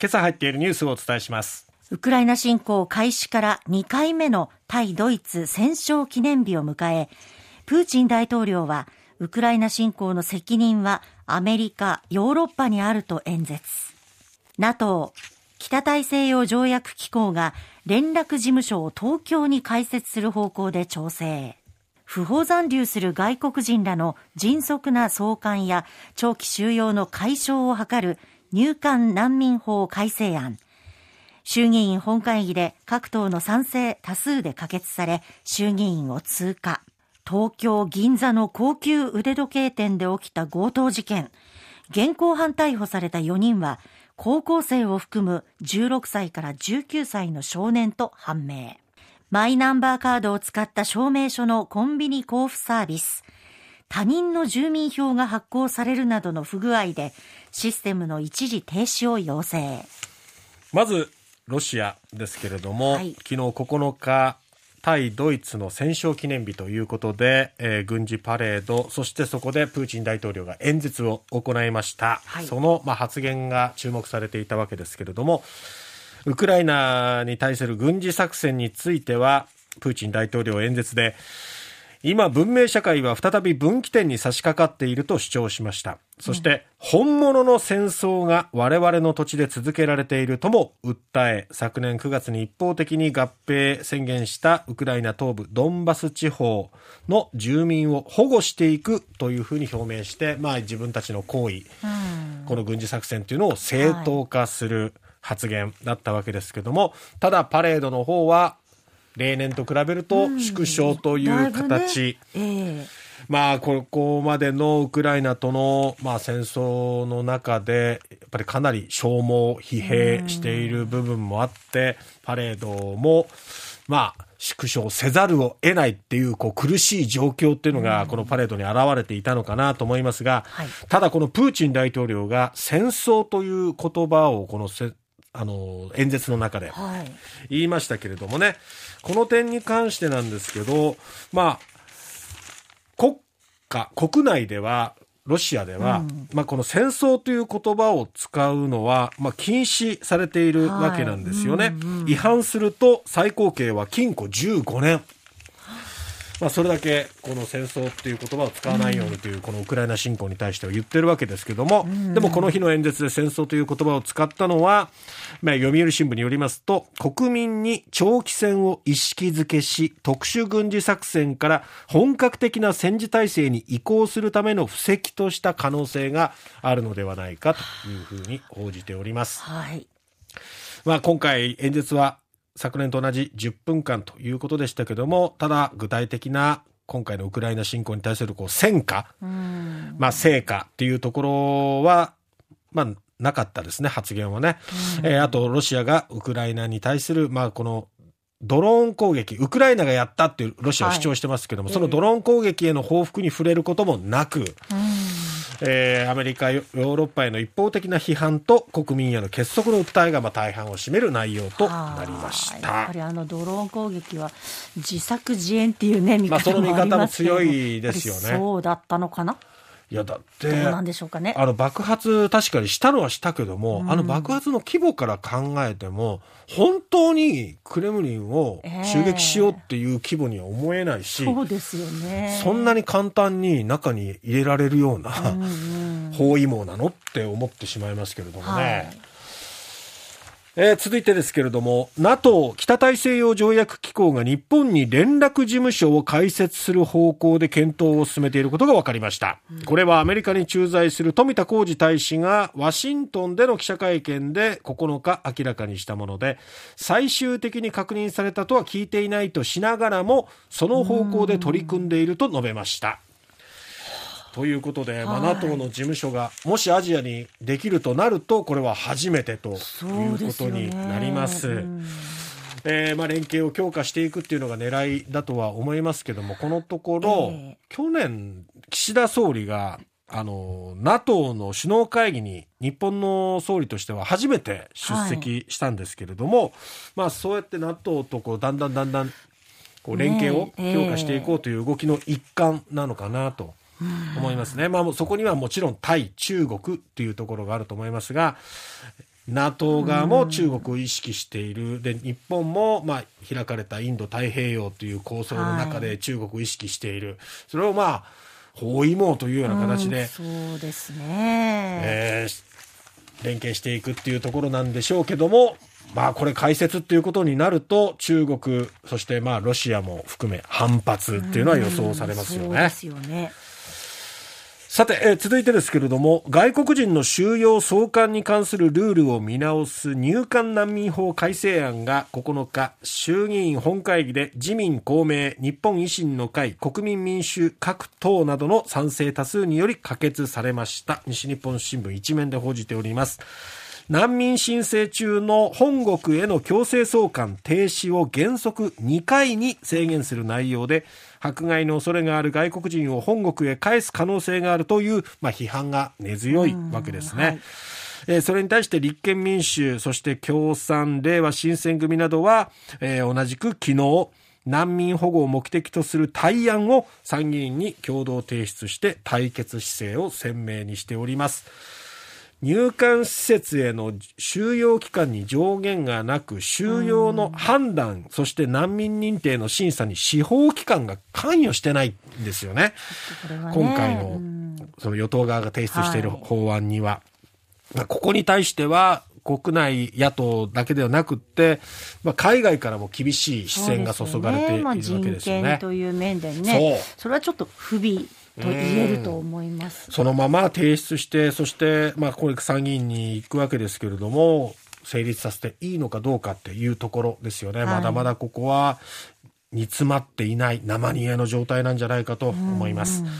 今朝入っているニュースをお伝えしますウクライナ侵攻開始から2回目の対ドイツ戦勝記念日を迎えプーチン大統領はウクライナ侵攻の責任はアメリカ、ヨーロッパにあると演説。NATO、北大西洋条約機構が連絡事務所を東京に開設する方向で調整。不法残留する外国人らの迅速な送還や長期収容の解消を図る入管難民法改正案。衆議院本会議で各党の賛成多数で可決され、衆議院を通過。東京銀座の高級腕時計店で起きた強盗事件。現行犯逮捕された4人は、高校生を含む16歳から19歳の少年と判明。マイナンバーカードを使った証明書のコンビニ交付サービス。他人の住民票が発行されるなどの不具合で、システムの一時停止を要請。まず、ロシアですけれども、はい、昨日9日、対ドイツの戦勝記念日ということで、えー、軍事パレード、そしてそこでプーチン大統領が演説を行いました。はい、その、まあ、発言が注目されていたわけですけれども、ウクライナに対する軍事作戦については、プーチン大統領演説で、今、文明社会は再び分岐点に差し掛かっていると主張しました。そして、本物の戦争が我々の土地で続けられているとも訴え、昨年9月に一方的に合併宣言したウクライナ東部ドンバス地方の住民を保護していくというふうに表明して、まあ自分たちの行為、この軍事作戦というのを正当化する発言だったわけですけども、ただパレードの方は例年と比べると縮小という形。うんね。えー、まあ、ここまでのウクライナとの、まあ、戦争の中で、やっぱりかなり消耗、疲弊している部分もあって、パレードも、まあ、縮小せざるを得ないっていう、こう、苦しい状況っていうのが、このパレードに現れていたのかなと思いますが、ただこのプーチン大統領が戦争という言葉を、このせ、あの、演説の中で。言いましたけれどもね、この点に関してなんですけど、まあ、国家、国内では、ロシアでは、うん、まあ、この戦争という言葉を使うのは、まあ、禁止されているわけなんですよね。はい。うんうん、違反すると最高刑は禁錮15年。まあ、それだけこの戦争っていう言葉を使わないようにというこのウクライナ侵攻に対しては言ってるわけですけども、でもこの日の演説で戦争という言葉を使ったのは、まあ、読売新聞によりますと、国民に長期戦を意識づけし、特殊軍事作戦から本格的な戦時体制に移行するための布石とした可能性があるのではないかというふうに報じております。はい。まあ、今回演説は昨年と同じ10分間ということでしたけども、ただ具体的な今回のウクライナ侵攻に対するこう戦果、まあ成果っていうところは、まあなかったですね、発言はね。えー、あと、ロシアがウクライナに対する、まあこのドローン攻撃、ウクライナがやったっていうロシアは主張してますけども、はい、そのドローン攻撃への報復に触れることもなく、えー、アメリカ、ヨーロッパへの一方的な批判と国民への結束の訴えがまあ大半を占める内容となりました。やっぱりあのドローン攻撃は自作自演っていうね、見方もありますけど、まあ、その見方も強いですよね。そうだったのかないやだってどうなんでしょうかね。あの爆発確かにしたのはしたけども、うん、あの爆発の規模から考えても本当にクレムリンを襲撃しようっていう規模には思えないし、えー、そうですよね。そんなに簡単に中に入れられるような、うんうん、包囲網なのって思ってしまいますけれどもね。はいえー、続いてですけれども、NATO 北大西洋条約機構が日本に連絡事務所を開設する方向で検討を進めていることが分かりました。これはアメリカに駐在する富田浩二大使がワシントンでの記者会見で9日明らかにしたもので、最終的に確認されたとは聞いていないとしながらも、その方向で取り組んでいると述べました。ということで、まあ、NATO の事務所がもしアジアにできるとなるとこれは初めてということになります。えーまあ、連携を強化していくっていうのが狙いだとは思いますけどもこのところ、えー、去年岸田総理があの NATO の首脳会議に日本の総理としては初めて出席したんですけれども、はい、まあ、そうやって NATO とこうだんだんだんだんこう連携を強化していこうという動きの一環なのかなと思いますね。まあ、そこにはもちろん対中国っていうところがあると思いますが、NATO 側も中国を意識している、で日本も、まあ、開かれたインド太平洋という構想の中で中国を意識している、はい、それをまあ包囲網というような形で、そうですね、えー、連携していくっていうところなんでしょうけども、まあこれ解説っていうことになると中国そしてまあロシアも含め反発っていうのは予想されますよね。そうですよね。さて、えー、続いてですけれども、外国人の収容送還に関するルールを見直す入管難民法改正案が9日、衆議院本会議で自民、公明、日本維新の会、国民民主各党などの賛成多数により可決されました。西日本新聞一面で報じております。難民申請中の本国への強制送還停止を原則2回に制限する内容で迫害の恐れがある外国人を本国へ返す可能性があるという、まあ、批判が根強いわけですね。はいえそれに対して立憲民主、そして共産、令和新選組などは、えー、同じく昨日、難民保護を目的とする対案を参議院に共同提出して対決姿勢を鮮明にしております。入管施設への収容期間に上限がなく、収容の判断、そして難民認定の審査に司法機関が関与してないんですよね。ね今回の、その与党側が提出している法案には。はい、ここに対しては、国内野党だけではなくて、まあ、海外からも厳しい視線が注がれているわけですよね。人権という面でね。そそれはちょっと不備と言えると思います。そのまま提出して、そして、まあ、これ参議院に行くわけですけれども、成立させていいのかどうかっていうところですよね。はい、まだまだここは煮詰まっていない生煮えの状態なんじゃないかと思います。うんうん